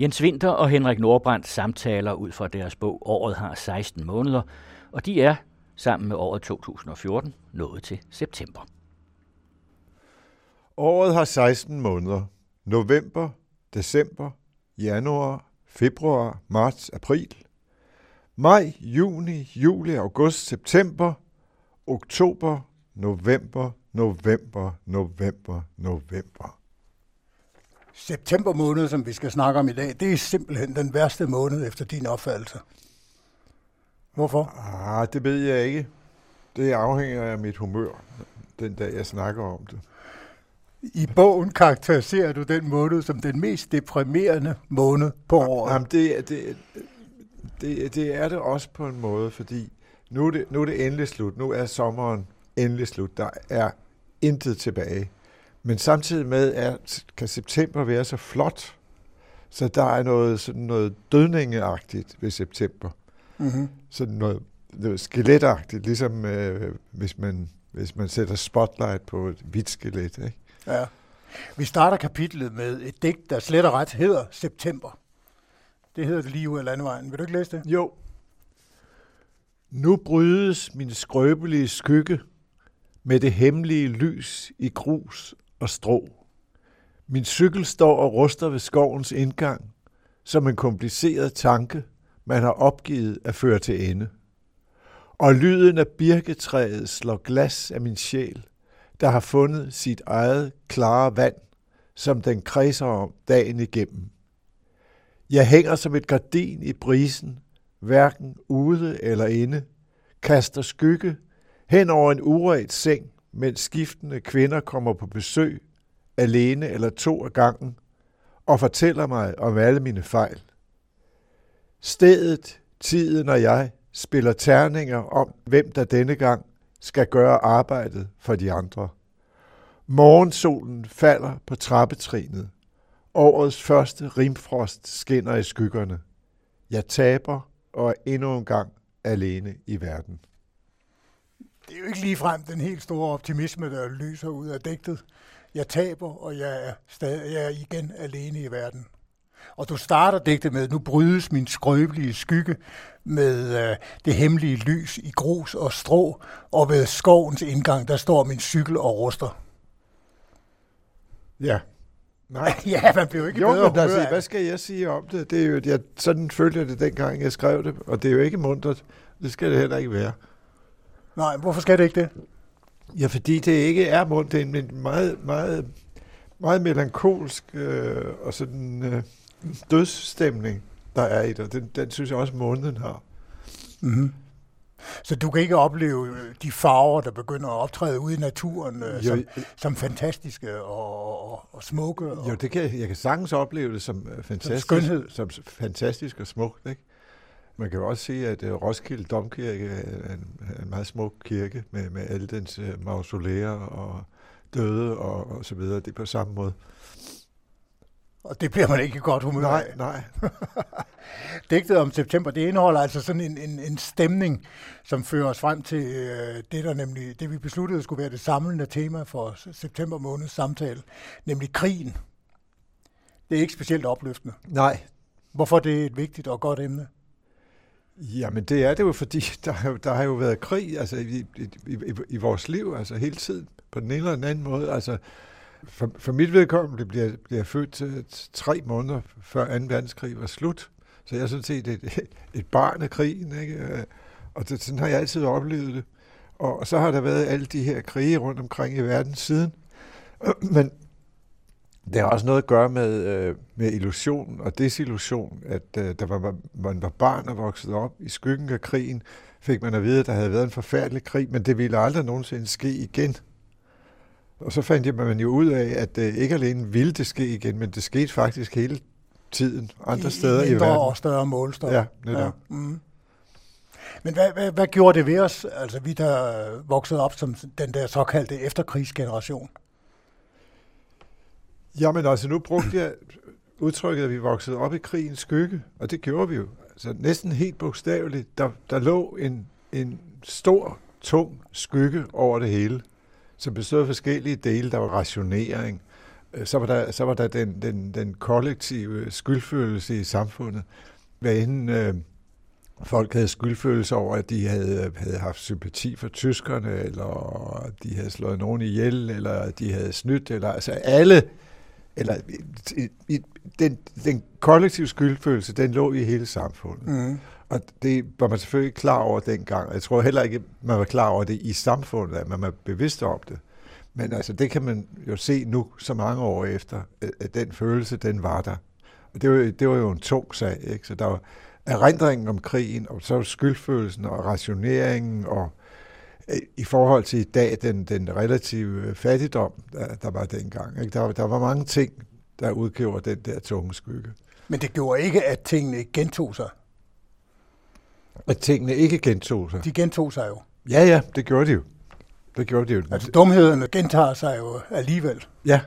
Jens Winter og Henrik Nordbrandt samtaler ud fra deres bog Året har 16 måneder, og de er, sammen med året 2014, nået til september. Året har 16 måneder. November, december, januar, februar, marts, april. Maj, juni, juli, august, september, oktober, november, november, november, november. September måned, som vi skal snakke om i dag, det er simpelthen den værste måned efter din opfattelse. Hvorfor? Ah, det ved jeg ikke. Det afhænger af mit humør, den dag jeg snakker om det. I bogen karakteriserer du den måned som den mest deprimerende måned på året. Jamen, det, det, det, det er det også på en måde, fordi nu er, det, nu er det endelig slut. Nu er sommeren endelig slut. Der er intet tilbage. Men samtidig med er, kan september være så flot, så der er noget, sådan noget dødningeagtigt ved september. Mm-hmm. Sådan noget, noget skeletagtigt, ligesom øh, hvis, man, hvis man sætter spotlight på et hvidt skelet. Ikke? Ja. Vi starter kapitlet med et digt, der slet og ret hedder September. Det hedder det lige ud af landevejen. Vil du ikke læse det? Jo. Nu brydes min skrøbelige skygge med det hemmelige lys i grus og strå. Min cykel står og ruster ved skovens indgang, som en kompliceret tanke, man har opgivet at føre til ende. Og lyden af birketræet slår glas af min sjæl, der har fundet sit eget klare vand, som den kredser om dagen igennem. Jeg hænger som et gardin i brisen, hverken ude eller inde, kaster skygge hen over en uret seng, mens skiftende kvinder kommer på besøg, alene eller to af gangen, og fortæller mig om alle mine fejl. Stedet, tiden og jeg spiller terninger om, hvem der denne gang skal gøre arbejdet for de andre. Morgensolen falder på trappetrinet. Årets første rimfrost skinner i skyggerne. Jeg taber og er endnu en gang alene i verden. Det er jo ikke ligefrem den helt store optimisme, der lyser ud af digtet. Jeg taber, og jeg er, stadig, jeg er igen alene i verden. Og du starter digtet med, nu brydes min skrøbelige skygge med øh, det hemmelige lys i grus og strå, og ved skovens indgang, der står min cykel og ruster. Ja. Nej. ja, man bliver jo ikke jo, bedre men altså, hvad skal jeg sige om det? det er jo, jeg, sådan følte jeg det dengang, jeg skrev det, og det er jo ikke muntert. Det skal det heller ikke være. Nej, hvorfor skal det ikke det? Ja, fordi det ikke er mundt. Det er en meget, meget, meget melankolsk øh, og sådan øh, dødsstemning, der er i det. Den, den synes jeg også, måneden har. Mm-hmm. Så du kan ikke opleve øh, de farver, der begynder at optræde ude i naturen, øh, jo, som, som fantastiske og, og, og smukke? Og, jo, det kan, jeg kan sagtens opleve det som øh, fantastisk, som, skønhed. som fantastisk og smukt. Ikke? Man kan jo også sige, at Roskilde Domkirke er en, en meget smuk kirke med, med alle dens mausolæer og døde og, og så videre. Det er på samme måde. Og det bliver man ikke godt humør Nej, af. nej. Digtet om september, det indeholder altså sådan en, en, en stemning, som fører os frem til øh, det, der nemlig, det vi besluttede skulle være det samlende tema for september måneds samtale, nemlig krigen. Det er ikke specielt opløftende. Nej. Hvorfor det er et vigtigt og godt emne? Jamen det er det jo, fordi der, der har jo været krig altså, i, i, i, i vores liv, altså hele tiden, på den ene eller den anden måde. Altså, for, for mit vedkommende bliver, bliver jeg født tre måneder før 2. verdenskrig var slut. Så jeg er sådan set et, et barn af krigen, ikke? Og det, sådan har jeg altid oplevet det. Og, og så har der været alle de her krige rundt omkring i verden siden. Men det har også noget at gøre med, øh, med illusion og desillusion, at øh, da var, man var barn og voksede op i skyggen af krigen, fik man at vide, at der havde været en forfærdelig krig, men det ville aldrig nogensinde ske igen. Og så fandt man jo ud af, at øh, ikke alene ville det ske igen, men det skete faktisk hele tiden andre I, steder i, i verden. og større målstok. Ja, netop. Ja. Mm. Men hvad, hvad, hvad gjorde det ved os, altså vi der voksede op som den der såkaldte efterkrigsgeneration? Jamen altså, nu brugte jeg udtrykket, at vi voksede op i krigens skygge, og det gjorde vi jo. Altså næsten helt bogstaveligt. Der, der lå en, en stor, tung skygge over det hele, som bestod af forskellige dele. Der var rationering, øh, så var der, så var der den, den, den kollektive skyldfølelse i samfundet. Hvad enten øh, folk havde skyldfølelse over, at de havde, havde haft sympati for tyskerne, eller de havde slået nogen ihjel, eller de havde snydt, eller altså alle, eller i, i, den, den kollektive skyldfølelse, den lå i hele samfundet. Mm. Og det var man selvfølgelig klar over dengang. Jeg tror heller ikke, man var klar over det i samfundet, at man var bevidst om det. Men altså, det kan man jo se nu, så mange år efter, at den følelse, den var der. Og det var, det var jo en tung sag, ikke? Så der var erindringen om krigen, og så skyldfølelsen og rationeringen, og i forhold til i dag, den, den relative fattigdom, der, der var dengang. Ikke? Der, der var mange ting, der udgjorde den der tunge skygge. Men det gjorde ikke, at tingene gentog sig? At tingene ikke gentog sig? De gentog sig jo. Ja, ja, det gjorde de jo. Det gjorde de jo. Altså dumhederne gentager sig jo alligevel. Ja.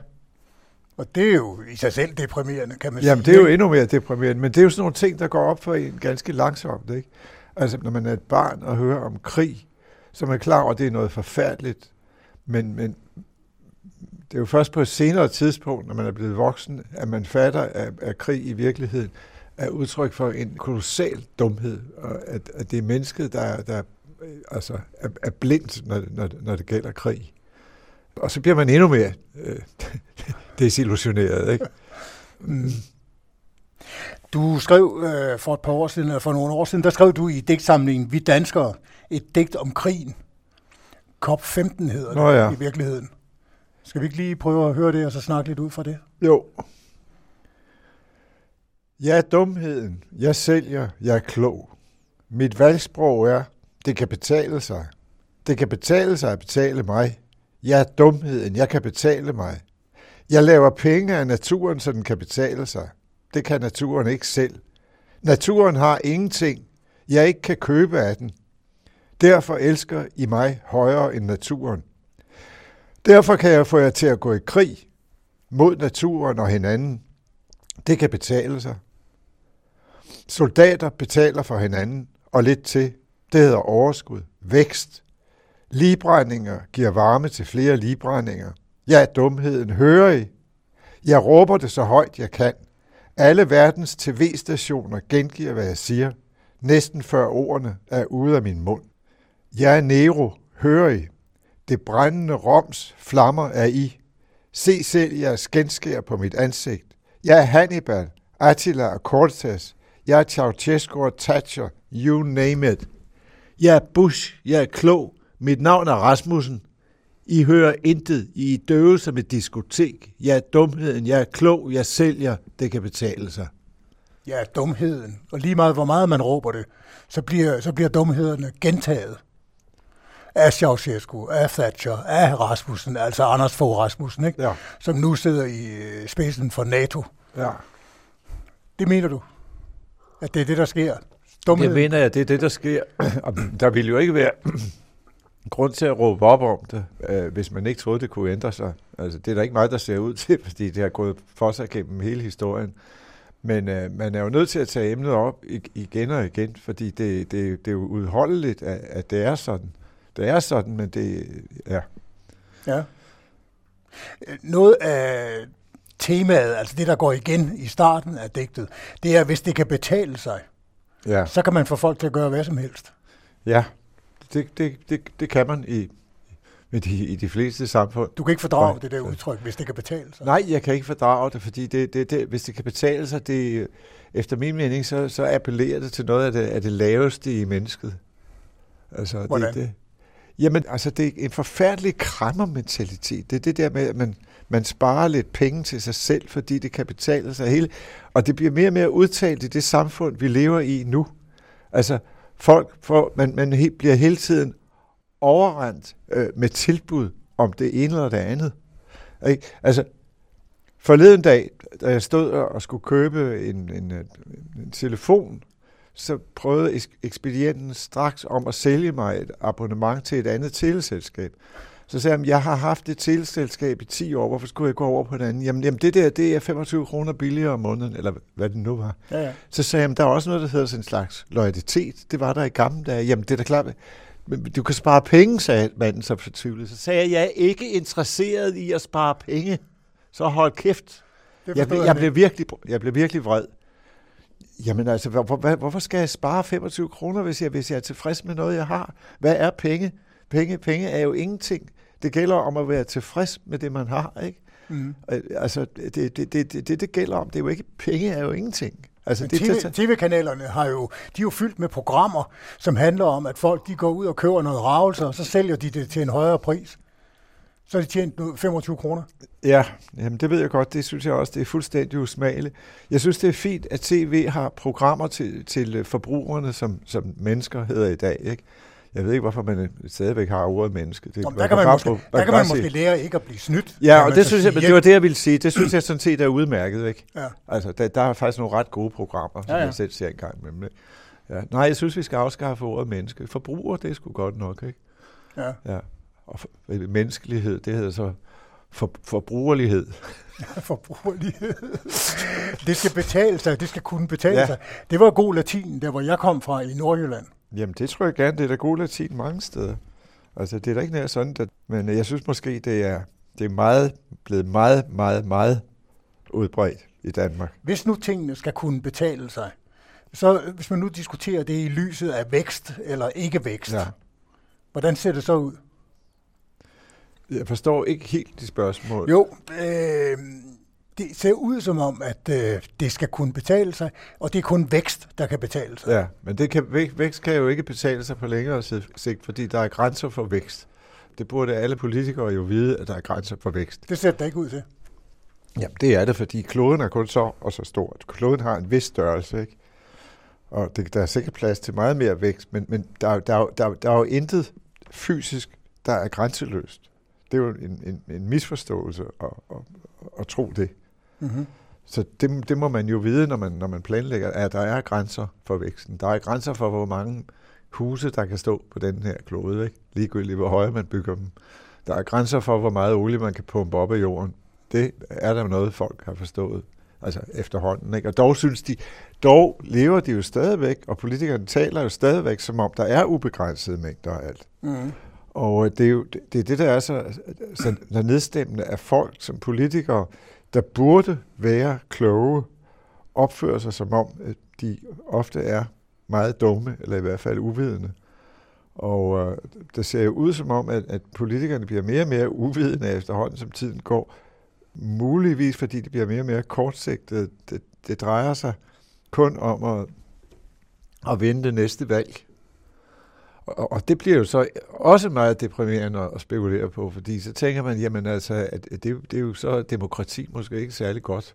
Og det er jo i sig selv deprimerende, kan man Jamen, sige. det er jo endnu mere deprimerende, men det er jo sådan nogle ting, der går op for en ganske langsomt, ikke? Altså, når man er et barn og hører om krig, så er klar over, at det er noget forfærdeligt, men, men det er jo først på et senere tidspunkt, når man er blevet voksen, at man fatter, at, at krig i virkeligheden er udtryk for en kolossal dumhed, og at, at det er mennesket, der, der altså, er, er blindt, når, når, når det gælder krig. Og så bliver man endnu mere øh, desillusioneret, ikke? Mm. Du skrev øh, for et par år siden, eller for nogle år siden, der skrev du i digtsamlingen Vi Danskere et digt om krigen. COP15 hedder det Nå ja. i virkeligheden. Skal vi ikke lige prøve at høre det, og så snakke lidt ud fra det? Jo. Jeg er dumheden. Jeg sælger. Jeg er klog. Mit valgsprog er, det kan betale sig. Det kan betale sig at betale mig. Jeg er dumheden. Jeg kan betale mig. Jeg laver penge af naturen, så den kan betale sig. Det kan naturen ikke selv. Naturen har ingenting, jeg ikke kan købe af den. Derfor elsker I mig højere end naturen. Derfor kan jeg få jer til at gå i krig mod naturen og hinanden. Det kan betale sig. Soldater betaler for hinanden, og lidt til. Det hedder overskud, vækst. Ligbrændinger giver varme til flere ligbrændinger. Ja, dumheden, hører I? Jeg råber det så højt jeg kan. Alle verdens tv-stationer gengiver, hvad jeg siger, næsten før ordene er ude af min mund. Jeg er Nero, hører I? Det brændende roms flammer er I. Se selv jeres genskær på mit ansigt. Jeg er Hannibal, Attila og Cortes. Jeg er Ceausescu og Thatcher. You name it. Jeg er Bush. Jeg er klog. Mit navn er Rasmussen. I hører intet. I er døve som et diskotek. Jeg er dumheden. Jeg er klog. Jeg sælger. Det kan betale sig. Ja, dumheden. Og lige meget, hvor meget man råber det, så bliver, så bliver dumhederne gentaget. Af Ceausescu, af Thatcher, af Rasmussen, altså Anders Fogh Rasmussen, ikke? Ja. som nu sidder i øh, spidsen for NATO. Ja. Det mener du? At det er det, der sker? Dumhed. Det mener jeg, det er det, der sker. Og der ville jo ikke være grund til at råbe op om det, øh, hvis man ikke troede, det kunne ændre sig. Altså, det er der ikke meget, der ser ud til, fordi det har gået for sig gennem hele historien. Men øh, man er jo nødt til at tage emnet op igen og igen, fordi det, det, det er jo udholdeligt, at, at det er sådan. Det er sådan, men det ja. Ja. Noget af temaet, altså det, der går igen i starten af digtet, det er, hvis det kan betale sig, Ja, så kan man få folk til at gøre hvad som helst. ja. Det, det, det, det kan man i, i, de, i de fleste samfund. Du kan ikke fordrage det der udtryk, hvis det kan betale sig. Nej, jeg kan ikke fordrage det, fordi det, det, det, hvis det kan betale sig, det, efter min mening, så, så appellerer det til noget af det, af det laveste i mennesket. Altså, Hvordan? Det, det, jamen, altså, det er en forfærdelig krammermentalitet. Det er det der med, at man, man sparer lidt penge til sig selv, fordi det kan betale sig hele. Og det bliver mere og mere udtalt i det samfund, vi lever i nu. Altså, folk får, man, man he, bliver hele tiden overrendt øh, med tilbud om det ene eller det andet. Ikke? Altså, forleden dag, da jeg stod og skulle købe en, en, øh, en telefon, så prøvede ekspedienten straks om at sælge mig et abonnement til et andet teleselskab. Så sagde han, jeg har haft et teleselskab i 10 år, hvorfor skulle jeg gå over på et andet? Jamen, jamen det der, det er 25 kroner billigere om måneden, eller hvad det nu var. Ja, ja. Så sagde jeg, der er også noget, der hedder sådan en slags loyalitet. Det var der i gamle dage. Jamen, det er da klart. Men du kan spare penge, sagde manden så fortvivlet. Så sagde jeg, jeg er ikke interesseret i at spare penge. Så hold kæft. Jeg, jeg, jeg blev virkelig, jeg blev virkelig vred. Jamen altså, hvor, hvor, hvorfor skal jeg spare 25 kroner, hvis jeg, hvis jeg er tilfreds med noget, jeg har? Hvad er penge? Penge, penge er jo ingenting. Det gælder om at være tilfreds med det, man har, ikke? Mm. Altså, det, det, det, det, det, gælder om. Det er jo ikke, penge er jo ingenting. Altså, det, TV, TV-kanalerne har jo, de er jo fyldt med programmer, som handler om, at folk de går ud og køber noget ravelse, og så sælger de det til en højere pris. Så har de tjent nu 25 kroner. Ja, jamen det ved jeg godt. Det synes jeg også, det er fuldstændig usmageligt. Jeg synes, det er fint, at tv har programmer til, til øh, forbrugerne, som, som mennesker hedder i dag. Ikke? Jeg ved ikke, hvorfor man øh, stadigvæk har ordet menneske. Det, Om, der kan man, måske, på- der kan man sige- måske lære ikke at blive snydt. Ja, og det synes jeg, sige, men det var det, jeg ville sige. Det synes jeg sådan set er udmærket, ikke? Ja. Altså, der, der er faktisk nogle ret gode programmer, som Ja, ja. jeg selv ser engang med. Ja. Nej, jeg synes, vi skal afskaffe ordet menneske. Forbruger, det er sgu godt nok, ikke? Ja. Ja. Og for, menneskelighed, det hedder så for, forbrugerlighed. Forbrugerlighed. det skal betale sig, det skal kunne betale Ja. sig. Det var god latin, der hvor jeg kom fra i Nordjylland. Jamen, det tror jeg gerne. Det er da god latin mange steder. Altså, det er da ikke nær sådan, at, men jeg synes måske, det er, det er meget, blevet meget, meget, meget udbredt i Danmark. Hvis nu tingene skal kunne betale sig, så hvis man nu diskuterer det i lyset af vækst eller ikke vækst, Ja. hvordan ser det så ud? Jeg forstår ikke helt de spørgsmål. Jo, øh, det ser ud som om, at øh, det skal kunne betale sig, og det er kun vækst, der kan betale sig. Ja, men det kan, væk- vækst kan jo ikke betale sig på længere si- sigt, fordi der er grænser for vækst. Det burde alle politikere jo vide, at der er grænser for vækst. Det ser det ikke ud til. Jamen, det er det, fordi kloden er kun så og så stor. Kloden har en vis størrelse, ikke? Og det, der er sikkert plads til meget mere vækst, men, men der, er jo- der, er der, er der er jo intet fysisk, der er grænseløst. Det er jo en, en, en misforståelse at, at, at tro det. Mm-hmm. Så det, det må man jo vide, når man, når man planlægger, at der er grænser for væksten. Der er grænser for, hvor mange huse, der kan stå på den her klode, ikke? ligegyldigt hvor høje man bygger dem. Der er grænser for, hvor meget olie man kan pumpe op af jorden. Det er der noget, folk har forstået altså efterhånden. Ikke? Og dog synes de, dog lever de jo stadigvæk, og politikerne taler jo stadigvæk, som om der er ubegrænsede mængder af alt. Mm-hmm. Og det er jo det, er det der er så så nedstemmende, at folk som politikere, der burde være kloge, opfører sig som om, at de ofte er meget dumme, eller i hvert fald uvidende. Og øh, det ser jo ud som om, at, at politikerne bliver mere og mere uvidende efterhånden, som tiden går. Muligvis fordi de bliver mere og mere kortsigtede. Det, det drejer sig kun om at, at vinde det næste valg. Og, og det bliver jo så også meget deprimerende at spekulere på, fordi så tænker man, jamen altså, at det, det er jo så demokrati måske ikke særlig godt.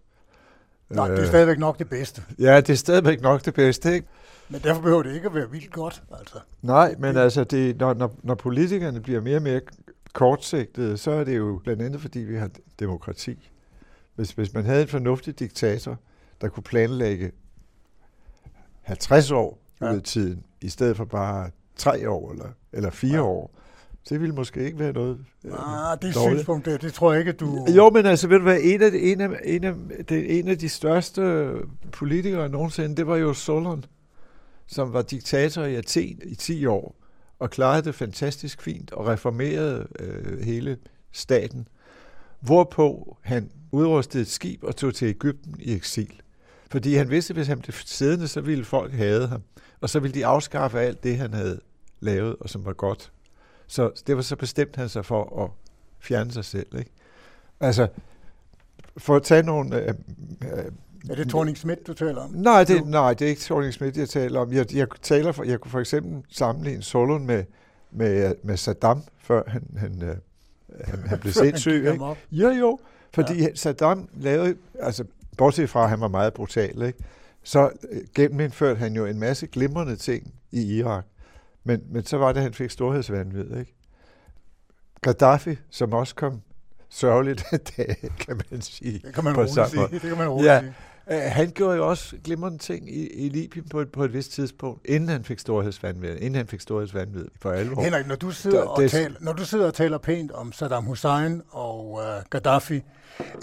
Nej, det er Øh, stadigvæk nok det bedste. Ja, det er stadigvæk nok det bedste, ikke? Men derfor behøver det ikke at være vildt godt. Altså. Nej, men altså, det, når, når, når politikerne bliver mere og mere kortsigtede, så er det jo blandt andet, fordi vi har demokrati. Hvis, hvis man havde en fornuftig diktator, der kunne planlægge 50 år ud Ja. af tiden, i stedet for bare tre år eller, eller fire Ja. år, det ville måske ikke være noget øh, Ah, det dårligt. synspunkt, det, det tror jeg ikke, du... Jo, men altså, ved du hvad, en af, de- en af, en af, det, en af de største politikere nogensinde, det var jo Solon, som var diktator i Athen i 10 år, og klarede det fantastisk fint, og reformerede øh, hele staten, hvorpå han udrustede et skib og tog til Ægypten i eksil. Fordi han vidste, at hvis han blev siddende, så ville folk have ham, og så ville de afskaffe alt det, han havde lavet, og som var godt. Så det var så bestemt han sig for at fjerne sig selv. Ikke? Altså, for at tage nogle... Øh, øh, Er det Thorning Schmidt, du taler om? nej, det, nej, det er ikke Thorning Schmidt, jeg taler om. Jeg, jeg, taler for, jeg kunne for eksempel sammenligne Solon med, med, med Saddam, før han, han, øh, han, han blev han sindssyg. ham Ikke? Jo, jo, fordi ja. Saddam lavede, altså bortset fra, at han var meget brutal, ikke? så øh, gennemindførte han jo en masse glimrende ting i Irak. Men, men så var det, at han fik storhedsvandvid. Ikke? Gaddafi, som også kom sørgeligt af dage, kan man sige. Det kan man roligt sige. Det kan man roligt Ja. sige. Uh, han gjorde jo også glimrende ting i, i Libyen på et, på et vist tidspunkt, inden han fik storhedsvandvid, inden han fik storhedsvandvid for alvor. Henrik, når du, sidder Der- og det- taler, når du sidder og taler pænt om Saddam Hussein og uh, Gaddafi,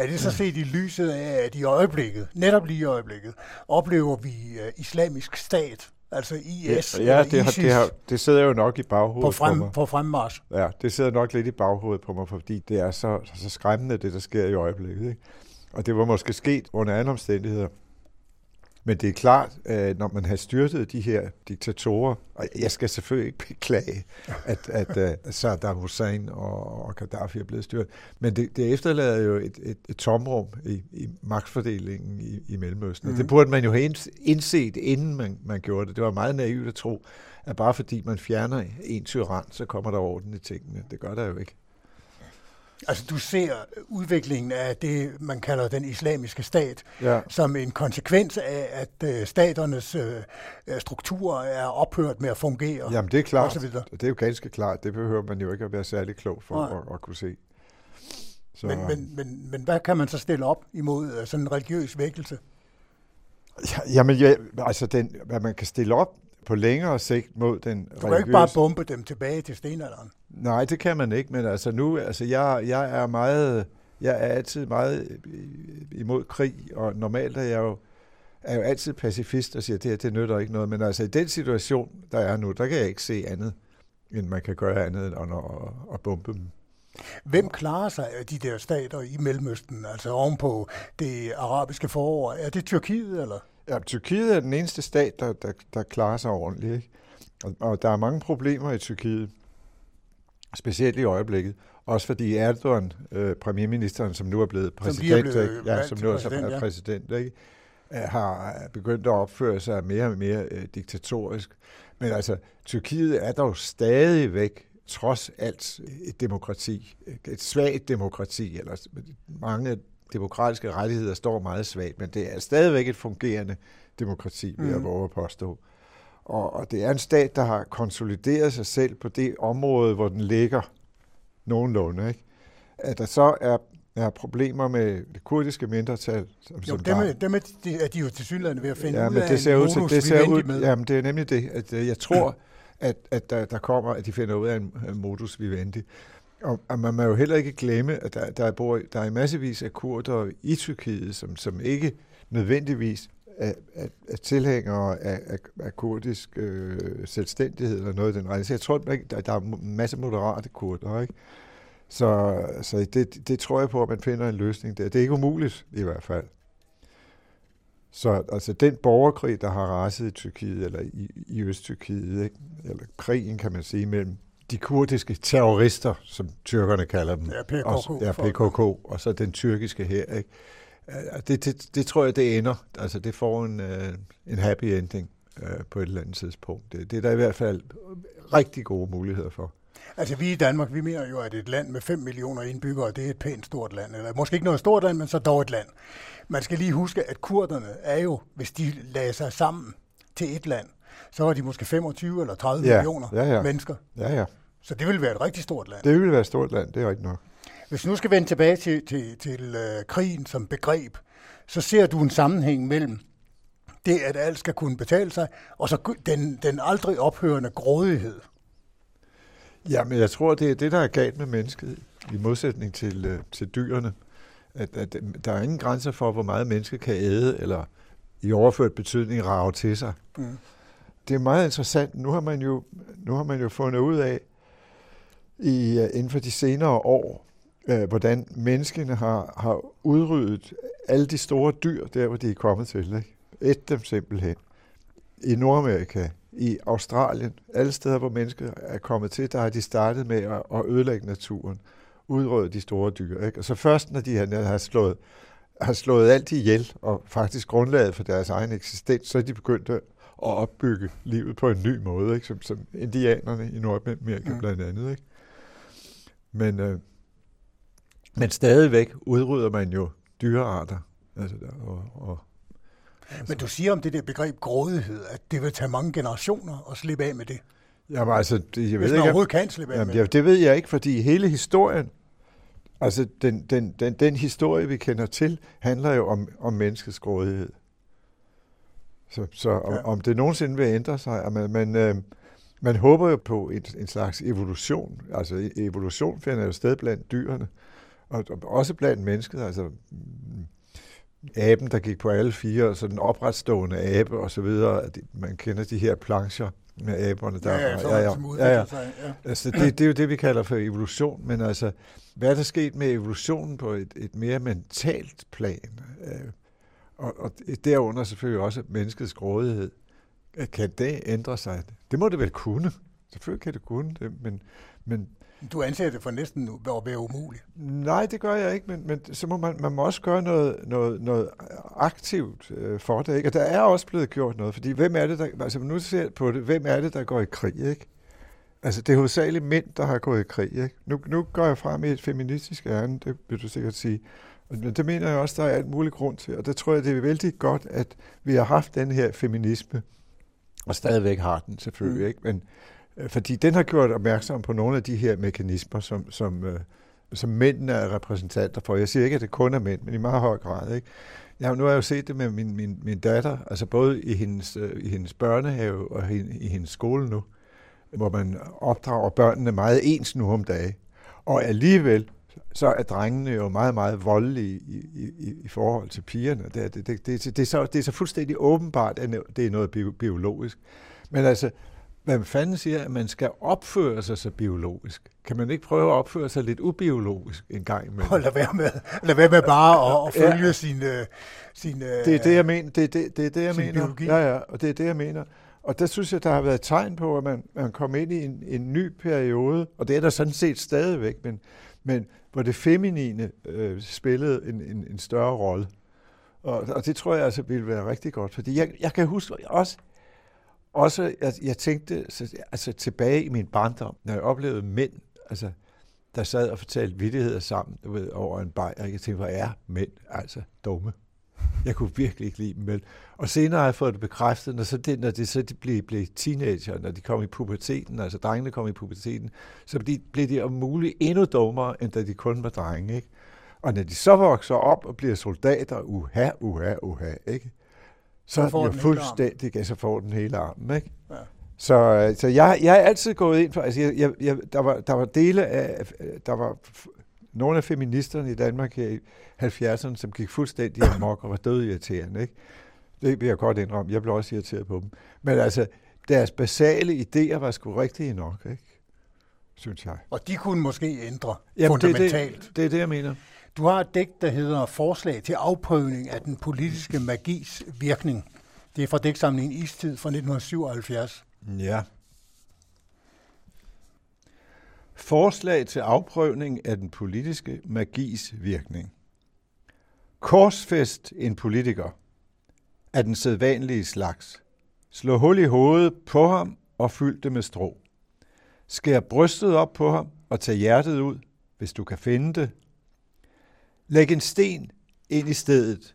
er det så set i lyset af, at i øjeblikket, netop lige i øjeblikket, oplever vi uh, islamisk stat, Altså IS ja, ja det, har, det, har, det sidder jo nok i baghovedet på, frem, på mig. På fremmars. Ja, det sidder nok lidt i baghovedet på mig, fordi det er så, så skræmmende, det der sker i øjeblikket. Ikke? Og det var måske sket under andre omstændigheder. Men det er klart, at når man har styrtet de her diktatorer, og jeg skal selvfølgelig ikke beklage, at, at, at Saddam Hussein og, og Gaddafi er blevet styrt, men det, det efterlader jo et, et, et tomrum i, i magtfordelingen i, i Mellemøsten. Mm. Det burde man jo have indset, inden man, man gjorde det. Det var meget naivt at tro, at bare fordi man fjerner en tyran, så kommer der orden i tingene. Det gør der jo ikke. Altså du ser udviklingen af det, man kalder den islamiske stat, ja. som en konsekvens af, at øh, staternes øh, strukturer er ophørt med at fungere. Jamen det er klart. Det er jo ganske klart. Det behøver man jo ikke at være særlig klog for at, at kunne se. Så. Men, men, men, men hvad kan man så stille op imod øh, sådan en religiøs vækkelse? Jamen, ja, altså den, hvad man kan stille op, på længere sigt mod den Du kan ikke bare bombe dem tilbage til stenalderen. Nej, det kan man ikke, men altså nu, altså jeg, jeg er meget, jeg er altid meget imod krig, og normalt er jeg jo, er jo altid pacifist og siger, at det her, det nytter ikke noget, men altså i den situation, der er nu, der kan jeg ikke se andet, end man kan gøre andet end at, at bombe dem. Hvem klarer sig af de der stater i Mellemøsten, altså ovenpå det arabiske forår? Er det Tyrkiet, eller? Ja, Tyrkiet er den eneste stat, der, der, der klarer sig ordentligt. Ikke? Og, og der er mange problemer i Tyrkiet, specielt i øjeblikket. Også fordi Erdogan, øh, premierministeren, som nu er blevet præsident, som, blevet ja, som nu er præsident, ja. præsident ikke? har begyndt at opføre sig mere og mere øh, diktatorisk. Men altså, Tyrkiet er dog stadigvæk trods alt et demokrati, et svagt demokrati, eller mange demokratiske rettigheder står meget svagt, men det er stadigvæk et fungerende demokrati, vil jeg mm. våge at påstå. Og, og det er en stat, der har konsolideret sig selv på det område, hvor den ligger nogenlunde. Ikke? At der så er, er problemer med det kurdiske mindretal. Som, jo, som dem, er, dem er, de, er de jo til synligheden ved at finde ja, ud af det ser ud til, det ser ud, med. Jamen, det er nemlig det, at øh, jeg tror, at, at der, der kommer, at de finder ud af en, en modus vivendi. Og, og man må jo heller ikke glemme, at der, der, bor, der er massevis af kurder i Tyrkiet, som, som ikke nødvendigvis er, er, er tilhængere af, af, af kurdisk øh, selvstændighed eller noget af den retning. Så jeg tror, der, der er en masse moderate kurder, ikke? Så, så det, det tror jeg på, at man finder en løsning der. Det er ikke umuligt i hvert fald. Så altså den borgerkrig, der har raset i Tyrkiet, eller i, i Øst-Tyrkiet, ikke? eller krigen kan man sige, mellem de kurdiske terrorister, som tyrkerne kalder dem. Ja, PKK. Og, ja, PKK, og så den tyrkiske her. Ikke? Det, det, det tror jeg, det ender. Altså, det får en, øh, en happy ending uh, på et eller andet tidspunkt. Det, det er der i hvert fald rigtig gode muligheder for. Altså vi i Danmark, vi mener jo, at et land med 5 millioner indbyggere, det er et pænt stort land. Eller måske ikke noget stort land, men så dog et land. Man skal lige huske, at kurderne er jo, hvis de lagde sig sammen til et land, så var de måske 25 eller 30 ja, millioner ja, ja. mennesker. Ja, ja. Så det ville være et rigtig stort land. Det ville være et stort land, det er rigtigt nok. Hvis vi nu skal vende tilbage til, til, til uh, krigen som begreb, så ser du en sammenhæng mellem det, at alt skal kunne betale sig, og så den, den aldrig ophørende grådighed. Ja, men jeg tror, det er det, der er galt med mennesket, i modsætning til, uh, til dyrene. At, at der er ingen grænser for, hvor meget mennesket kan æde, eller i overført betydning rave til sig. Mm det er meget interessant. Nu har man jo, nu har man jo fundet ud af, i, uh, inden for de senere år, uh, hvordan menneskene har, har udryddet alle de store dyr, der hvor de er kommet til. Ikke? Et dem simpelthen. I Nordamerika, i Australien, alle steder, hvor mennesker er kommet til, der har de startet med at, at ødelægge naturen, udrydde de store dyr. Ikke? Og så først, når de har slået, har slået alt ihjel, og faktisk grundlaget for deres egen eksistens, så er de begyndt at at opbygge livet på en ny måde, ikke? Som, som indianerne i Nordamerika mm. blandt andet. Ikke? Men, øh, men stadigvæk udrydder man jo dyrearter. Altså der, og, og, altså. Men du siger om det der begreb grådighed, at det vil tage mange generationer at slippe af med det. Jamen altså, det, jeg Hvis ved man overhovedet kan slippe af jamen, med det. Det ved jeg ikke, fordi hele historien, altså den, den, den, den historie, vi kender til, handler jo om, om menneskets grådighed. Så, så om, ja. om det nogensinde vil ændre sig, men, men øh, man håber jo på en, en slags evolution. Altså e-, evolution finder jo sted blandt dyrene, og, og også blandt mennesket. Altså, aben, der gik på alle fire, så den opretstående abe og så videre. Man kender de her plancher med aberne. Der, ja, ja, ja, ja, ja, ja. Sig, ja. Altså, det, det er jo det, vi kalder for evolution, men altså, hvad er der sket med evolutionen på et, et mere mentalt plan? Øh, og, og derunder selvfølgelig også menneskets grådighed. Kan det ændre sig? Det må det vel kunne. Selvfølgelig kan det kunne det, men, men du anser det for næsten at være umuligt. Nej, det gør jeg ikke, men, men så må man, man må også gøre noget, noget, noget aktivt øh, for det. Ikke? Og der er også blevet gjort noget, fordi hvem er det, der, altså nu ser på det, hvem er det, der går i krig, ikke? Altså, det er hovedsageligt mænd, der har gået i krig, ikke? Nu, nu går jeg frem i et feministisk ærne, det vil du sikkert sige. Men det mener jeg også, der er alt muligt grund til, og det tror jeg, det er vældig godt, at vi har haft den her feminisme, og stadigvæk har den selvfølgelig, mm. ikke? Men, Øh, fordi den har gjort opmærksom på nogle af de her mekanismer, som, som, øh, som mændene er repræsentanter for. Jeg siger ikke, at det kun er mænd, men i meget høj grad. Ikke? Jeg, nu har jeg jo set det med min, min, min datter, altså både i hendes, øh, i hendes børnehave og i, i hendes skole nu, hvor man opdrager børnene meget ens nu om dagen. Og alligevel, så er drengene jo meget, meget voldelige i, i, i forhold til pigerne. Det, det, det, det, det, er så, det er så fuldstændig åbenbart, at det er noget biologisk. Men altså, hvad fanden siger, at man skal opføre sig så biologisk? Kan man ikke prøve at opføre sig lidt ubiologisk en gang imellem? Og lad være med, lad være med bare at, at følge ja. sin, sin... Det er det, jeg mener. Det er det, det, er det jeg mener. Biologi. Ja, ja, og det er det, jeg mener. Og der synes jeg, der har været tegn på, at man, man kom ind i en, en ny periode, og det er der sådan set stadigvæk, men, men hvor det feminine øh, spillede en, en, en større rolle. Og, og det tror jeg altså ville være rigtig godt, fordi jeg, jeg kan huske også, også, jeg, jeg tænkte altså, tilbage i min barndom, når jeg oplevede mænd, altså, der sad og fortalte vidtigheder sammen du ved, over en bajer. Jeg tænkte, hvor er mænd altså dumme. Jeg kunne virkelig ikke lide dem. Men, Og senere har jeg fået det bekræftet, når, så det, når det så de blev, blev teenager, når de kom i puberteten, altså drengene kom i puberteten, så blev de, blev de om muligt endnu dummere, end da de kun var drenge. Ikke? Og når de så vokser op og bliver soldater, uha, uha, uha, ikke? Så, så er den jo fuldstændig, ja, så får den hele armen. Ikke? Ja. Så, øh, så jeg, jeg er altid gået ind for, altså jeg, jeg, jeg, der, var, der var dele af, der var nogle af feministerne i Danmark her i 70'erne, som gik fuldstændig amok og var død irriterende. Ikke? Det vil jeg godt indrømme. Jeg blev også irriteret på dem. Men altså, deres basale idéer var sgu rigtige nok, ikke? synes jeg. Og de kunne måske ændre Jamen, fundamentalt. Det, det, det er det, jeg mener. Du har et digt, der hedder Forslag til afprøvning af den politiske magis virkning. Det er fra digtsamlingen Istid fra 1977. Ja. Forslag til afprøvning af den politiske magis virkning. Korsfest en politiker af den sædvanlige slags. Slå hul i hovedet på ham og fyld det med strå. Skær brystet op på ham og tag hjertet ud, hvis du kan finde det, Læg en sten ind i stedet.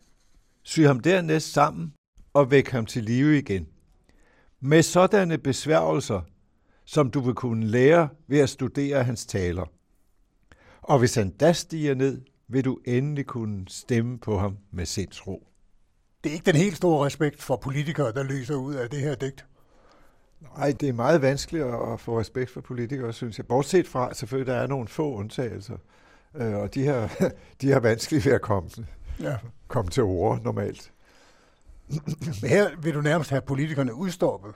Sy ham dernæst sammen og væk ham til live igen. Med sådanne besværgelser, som du vil kunne lære ved at studere hans taler. Og hvis han da stiger ned, vil du endelig kunne stemme på ham med sindsro. Det er ikke den helt store respekt for politikere, der løser ud af det her digt. Nej, det er meget vanskeligt at få respekt for politikere, synes jeg. Bortset fra, selvfølgelig, der er nogle få undtagelser. Øh, og de har, de har vanskeligt ved at komme, ja. komme til ord normalt. Men her vil du nærmest have politikerne udstoppet.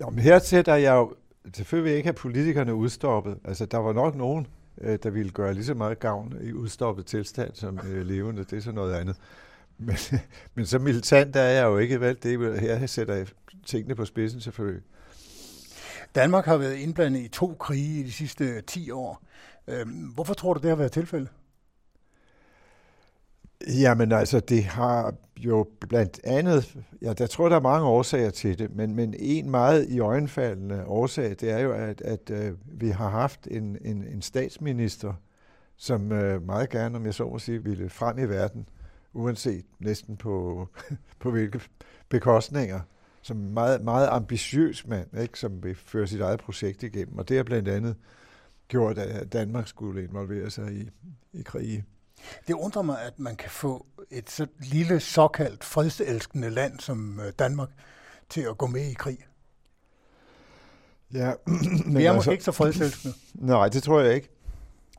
Jo, men her sætter jeg jo, selvfølgelig vil jeg ikke have politikerne udstoppet. Altså, der var nok nogen, øh, der ville gøre lige så meget gavn i udstoppet tilstand som øh, levende. Det er så noget andet. Men, men så militant er jeg jo ikke, vel? Det er, her sætter jeg tingene på spidsen selvfølgelig. Danmark har været indblandet i to krige i de sidste 10 år. Øhm, hvorfor tror du, det har været tilfældet? Jamen altså, det har jo blandt andet, ja, der tror, der er mange årsager til det, men, men en meget i øjenfaldende årsag, det er jo, at, at øh, vi har haft en, en, en statsminister, som øh, meget gerne, om jeg så må sige, ville frem i verden, uanset næsten på, på hvilke bekostninger, som meget, meget ambitiøs mand, ikke, som vil føre sit eget projekt igennem. Og det er blandt andet gjort, at Danmark skulle involvere sig i, i krige. Det undrer mig, at man kan få et så lille såkaldt fredselskende land som øh, Danmark til at gå med i krig. Ja, men Vi er altså, måske ikke så fredselskende. Nej, det tror jeg ikke.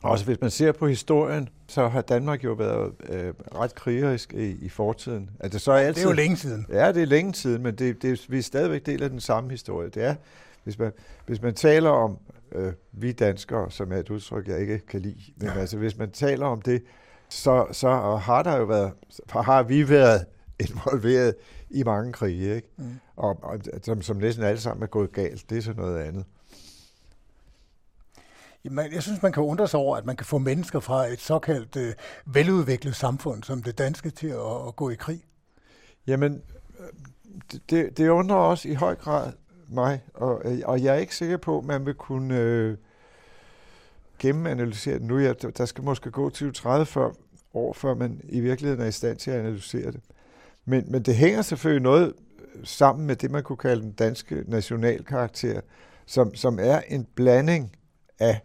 Også hvis man ser på historien, så har Danmark jo været øh, ret krigerisk i, i fortiden. Det, så er altid, det er jo længe siden. Ja, det er længe siden, men det, det, vi er stadigvæk del af den samme historie. Det er, hvis man, hvis man taler om øh, vi danskere, som er et udtryk, jeg ikke kan lide, men ja. altså hvis man taler om det, så, så har der jo været, har vi været involveret i mange krige, ikke? Mm. Og, og som, som næsten alle sammen er gået galt. Det er så noget andet. Jamen, jeg synes, man kan undre sig over, at man kan få mennesker fra et såkaldt øh, veludviklet samfund som det danske til at, at gå i krig. Jamen, øh, det, det undrer også i høj grad mig, og, øh, og jeg er ikke sikker på, at man vil kunne øh, gennemanalysere det nu. Ja, der skal måske gå 20-30 år, før man i virkeligheden er i stand til at analysere det. Men, men det hænger selvfølgelig noget øh, sammen med det, man kunne kalde den danske nationalkarakter, som, som er en blanding af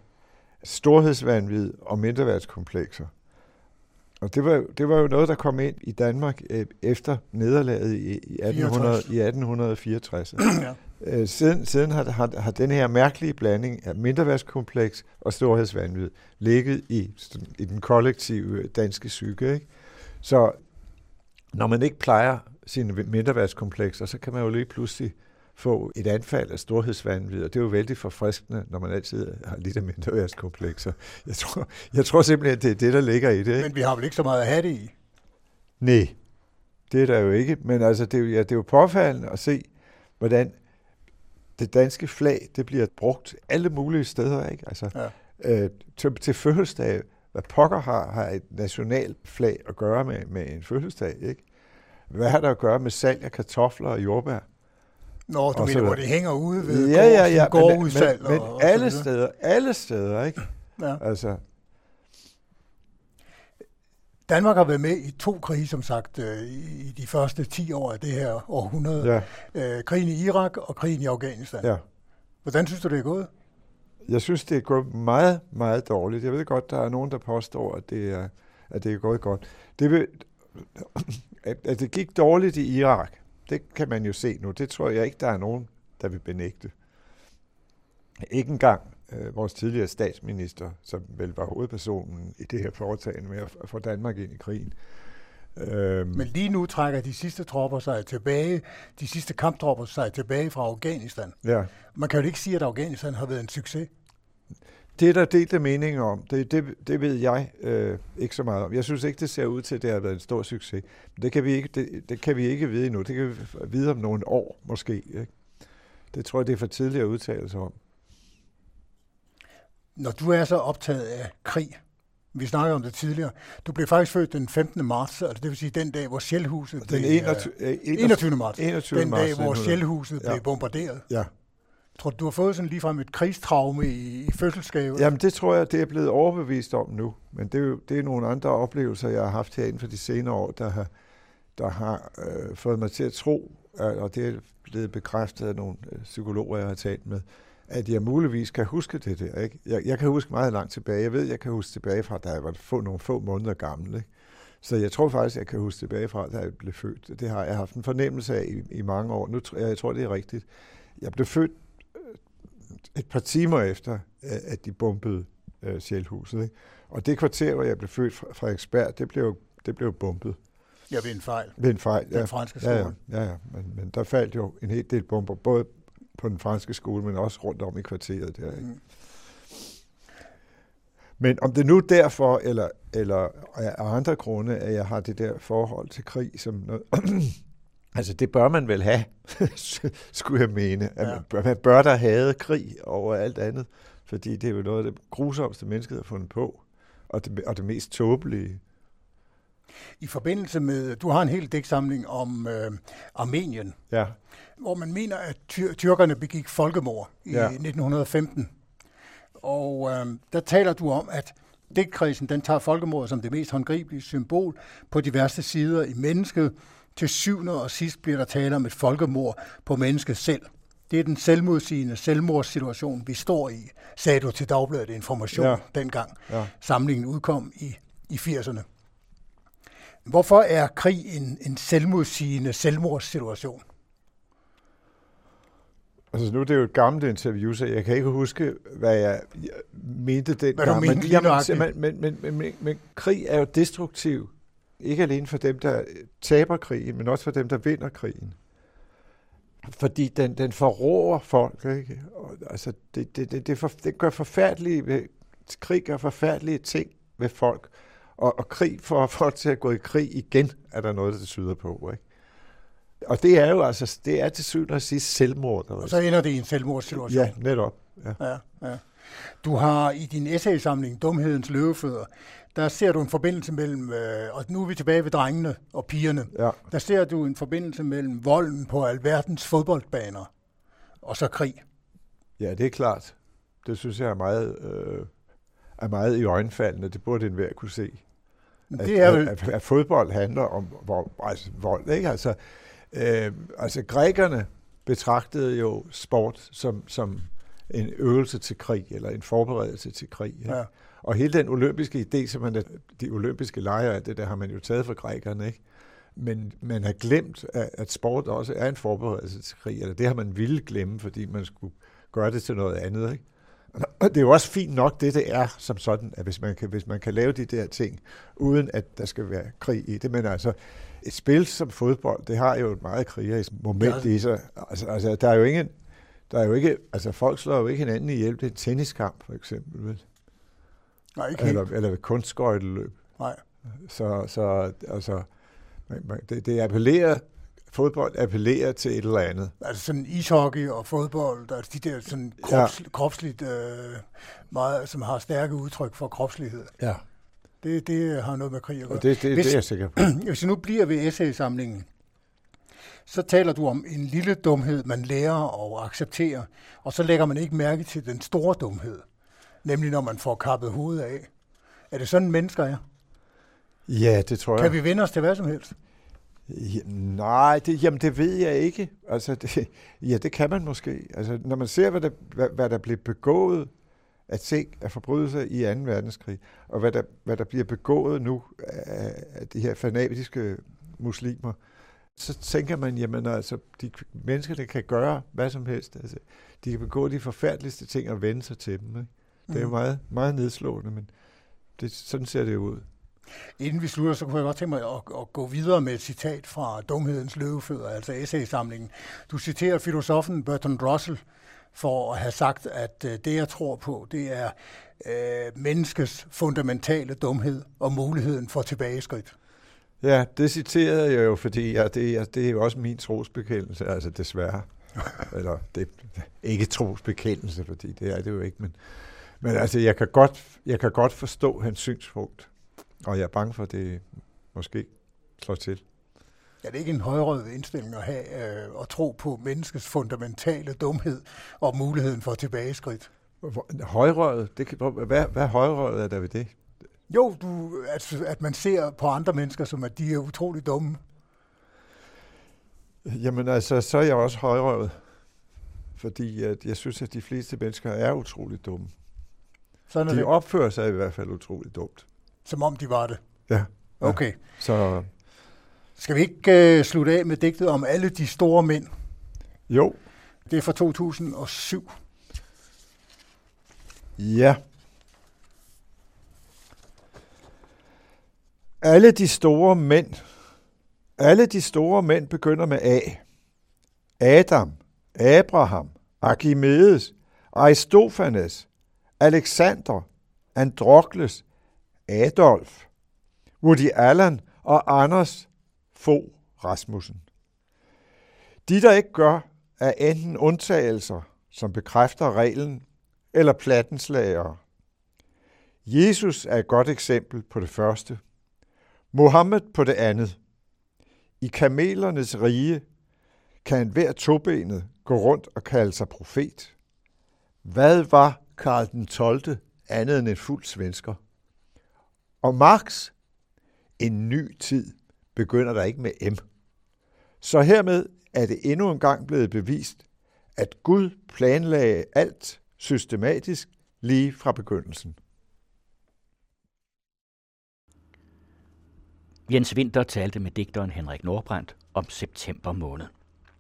storhedsvandvid og mindreværdskomplekser. Og det var, det var jo noget, der kom ind i Danmark øh, efter nederlaget i, i, 1800, i 1864. ja. Øh, siden, siden har, har, har den her mærkelige blanding af mindreværdskompleks og storhedsvandvid ligget i, i den kollektive danske psyke. Ikke? Så når man ikke plejer sine mindreværdskomplekser, så kan man jo lige pludselig få et anfald af storhedsvandvid, og det er jo vældig forfriskende, når man altid har lidt af mindreværdskomplekser. Jeg tror, jeg tror simpelthen, at det er det, der ligger i det. Ikke? Men vi har vel ikke så meget at have det i? Nej, det er der jo ikke. Men altså, det er jo, ja, det er jo påfaldende at se, hvordan det danske flag, det bliver brugt alle mulige steder. Ikke? Altså, ja. øh, til, til fødselsdag, hvad pokker har, har et nationalt flag at gøre med, med en fødselsdag, ikke? Hvad har der at gøre med salg af kartofler og jordbær? Nå, du mener, hvor det hænger ude ved ja, ja, ja, gårdudsalg? Men, men, men og, alle og steder, alle steder, ikke? Ja. Altså. Danmark har været med i to krige, som sagt, øh, i de første 10 år af det her århundrede. Ja. Øh, krigen i Irak og krigen i Afghanistan. Ja. Hvordan synes du, det er gået? Jeg synes, det er gået meget, meget dårligt. Jeg ved godt, der er nogen, der påstår, at det er, at det er gået godt. Det vil, at, at det gik dårligt i Irak, det kan man jo se nu. Det tror jeg ikke, der er nogen, der vil benægte. Ikke engang øh, vores tidligere statsminister, som vel var hovedpersonen i det her foretagende med at få Danmark ind i krigen. Øhm. Men lige nu trækker de sidste tropper sig tilbage, de sidste kamptropper sig tilbage fra Afghanistan. Ja. Man kan jo ikke sige, at Afghanistan har været en succes. Det er der delte meninger om. Det, det, det ved jeg øh, ikke så meget om. Jeg synes ikke, det ser ud til, at det har været en stor succes. Men det kan vi ikke, det, det kan vi ikke vide endnu. Det kan vi vide om nogle år måske. Ikke? Det tror jeg, det er for tidligt at udtale sig om. Når du er så optaget af krig, vi snakkede om det tidligere. Du blev faktisk født den 15. marts, altså det vil sige den dag, hvor Sjælhuset blev... Den 21, 21. marts. 21. Den dag, hvor Sjælhuset ja. blev bombarderet. Ja. Tror du, du har fået sådan ligefrem et krigstraume i, i fødselsgave? Jamen det tror jeg, det er blevet overbevist om nu. Men det er jo det er nogle andre oplevelser, jeg har haft her inden for de senere år, der har, der har øh, fået mig til at tro, og det er blevet bekræftet af nogle øh, psykologer, jeg har talt med, at jeg muligvis kan huske det der. Ikke? Jeg, jeg kan huske meget langt tilbage. Jeg ved, jeg kan huske tilbage fra, da jeg var få, nogle få måneder gammel. Ikke? Så jeg tror faktisk, jeg kan huske tilbage fra, da jeg blev født. Det har jeg haft en fornemmelse af i, i mange år. Nu, jeg, jeg tror, det er rigtigt. Jeg blev født et par timer efter, at de bombede øh, Sjælhuset. Ikke? Og det kvarter, hvor jeg blev født fra ekspert, det blev, det blev bombet. Ja, ved en fejl. Ved en fejl, ja. Den franske skole. Ja, ja, ja, ja. Men, men der faldt jo en hel del bomber, både på den franske skole, men også rundt om i kvarteret der. Ikke? Mm. Men om det nu derfor, eller, eller af andre grunde, at jeg har det der forhold til krig som noget, Altså, det bør man vel have, skulle jeg mene. At ja. man, bør, man bør der have krig over alt andet, fordi det er jo noget af det grusomste, mennesket har fundet på, og det, og det mest tåbelige. I forbindelse med, du har en hel dæksamling om øh, Armenien, ja. hvor man mener, at ty- tyrkerne begik folkemord i ja. 1915. Og øh, der taler du om, at dækkredsen den tager folkemord som det mest håndgribelige symbol på de værste sider i mennesket, til syvende og sidst bliver der tale om et folkemord på mennesket selv. Det er den selvmodsigende selvmordssituation, vi står i, sagde du til Dagbladet Information ja. dengang. Ja. Samlingen udkom i, i 80'erne. Hvorfor er krig en, en selvmodsigende selvmordssituation? Altså nu er det jo et gammelt interview, så jeg kan ikke huske, hvad jeg mente den Hvad du mente men, jamen, men, men, men, men, men, men krig er jo destruktiv. Ikke alene for dem, der taber krigen, men også for dem, der vinder krigen. Fordi den, den forråder folk. Ikke? Og, altså, det, det, det, det, for, det gør forfærdelige, ved- krig gør forfærdelige ting ved folk. Og, og krig får folk til at gå i krig igen, er der noget, der tyder på. Ikke? Og det er jo altså, det er til syvende og sidst selvmord. Og så ender det i en selvmordssituation. Ja, netop. Ja. Ja, ja. Du har i din essaysamling Dumhedens løvefødder, der ser du en forbindelse mellem, øh, og nu er vi tilbage ved drengene og pigerne, Ja. der ser du en forbindelse mellem volden på alverdens fodboldbaner og så krig. ja, det er klart. Det synes jeg er meget, øh, er meget i øjenfaldende. Det burde enhver kunne se. Men At, det er vel, at, at fodbold handler om vold, altså vold ikke? Altså, øh, altså grækerne betragtede jo sport som, som en øvelse til krig, eller en forberedelse til krig. Ikke? ja, Og hele den olympiske idé, som man, de olympiske lejre, det der har man jo taget fra grækerne, ikke? Men man har glemt, at, at sport også er en forberedelse til krig, eller det har man ville glemme, fordi man skulle gøre det til noget andet, ikke? Og det er jo også fint nok, det det er som sådan, at hvis man kan, hvis man kan lave de der ting, uden at der skal være krig i det. Men altså, et spil som fodbold, det har jo et meget krigerisk moment Ja. i sig. Altså, altså, der er jo ingen, der er jo ikke, altså folk slår jo ikke hinanden ihjel. Det er en tenniskamp, for eksempel, vel? Nej, ikke helt. Eller, eller ved kunstskøjteløb. Nej. Så, så altså, man, man, det, det appellerer, fodbold appellerer til et eller andet. Altså sådan ishockey og fodbold, altså de der sådan krops, ja. kropsligt, øh, meget, som har stærke udtryk for kropslighed. Ja. Det, det har noget med krig at gøre. Og det, det, Hvis- det er jeg sikker på. Hvis vi nu bliver ved essaysamlingen, så taler du om en lille dumhed, man lærer og accepterer, og så lægger man ikke mærke til den store dumhed, nemlig når man får kappet hovedet af. Er det sådan, mennesker er? Ja, det tror jeg. Kan vi vende os til hvad som helst? Ja, nej, det, jamen det ved jeg ikke. Altså, det, ja, det kan man måske. Altså, når man ser, hvad der, hvad, hvad der blev begået af ting, af forbrydelser i 2. verdenskrig, og hvad der, hvad der bliver begået nu af, af de her fanatiske muslimer, så tænker man, jamen altså, de menneskerne kan gøre hvad som helst. Altså, de kan begå de forfærdeligste ting og vende sig til dem. Ikke? Det er jo Mm. meget, meget nedslående, men det, sådan ser det ud. Inden vi slutter, så kunne jeg godt tænke mig at, at gå videre med et citat fra Dumhedens løvefødder, altså essaysamlingen. Du citerer filosofen Bertrand Russell for at have sagt, at øh, det, jeg tror på, det er øh, menneskets fundamentale dumhed og muligheden for tilbageskridt. Ja, det citerede jeg jo, fordi jeg, det, er, det er jo også min trosbekendelse, altså desværre. Eller det ikke trosbekendelse, fordi det er det jo ikke, men, men altså, jeg kan, godt, jeg kan godt forstå hans synspunkt, og jeg er bange for, at det måske slår til. Er det ikke en højrød indstilling at have øh, at tro på menneskets fundamentale dumhed og muligheden for tilbageskridt? Højrøget, det kan, hvad, hvad højrøget er der ved det? Jo, du, at, at man ser på andre mennesker, som at de er utrolig dumme. Jamen altså, så er jeg også højrøget, fordi at jeg synes, at de fleste mennesker er utroligt dumme. Sådan De det, opfører sig i hvert fald utroligt dumt. som om de var det. Ja. Okay. Så Skal vi ikke øh, slutte af med digtet om alle de store mænd? jo, Det er fra 2007. Ja. Alle de store mænd, alle de store mænd begynder med A. Adam, Abraham, Archimedes, Aristofanes, Alexander, Androkles, Adolf, Woody Allen og Anders Fogh Rasmussen. De, der ikke gør, er enten undtagelser, som bekræfter reglen, eller plattenslagere. Jesus er et godt eksempel på det første. Mohammed på det andet. I kamelernes rige kan hver tobenet gå rundt og kalde sig profet. Hvad var Karl den 12. andet end en fuld svensker? Og Marx, en ny tid, begynder der ikke med M. Så hermed er det endnu en gang blevet bevist, at Gud planlagde alt systematisk lige fra begyndelsen. Jens Winter talte med digteren Henrik Nordbrandt om september måned.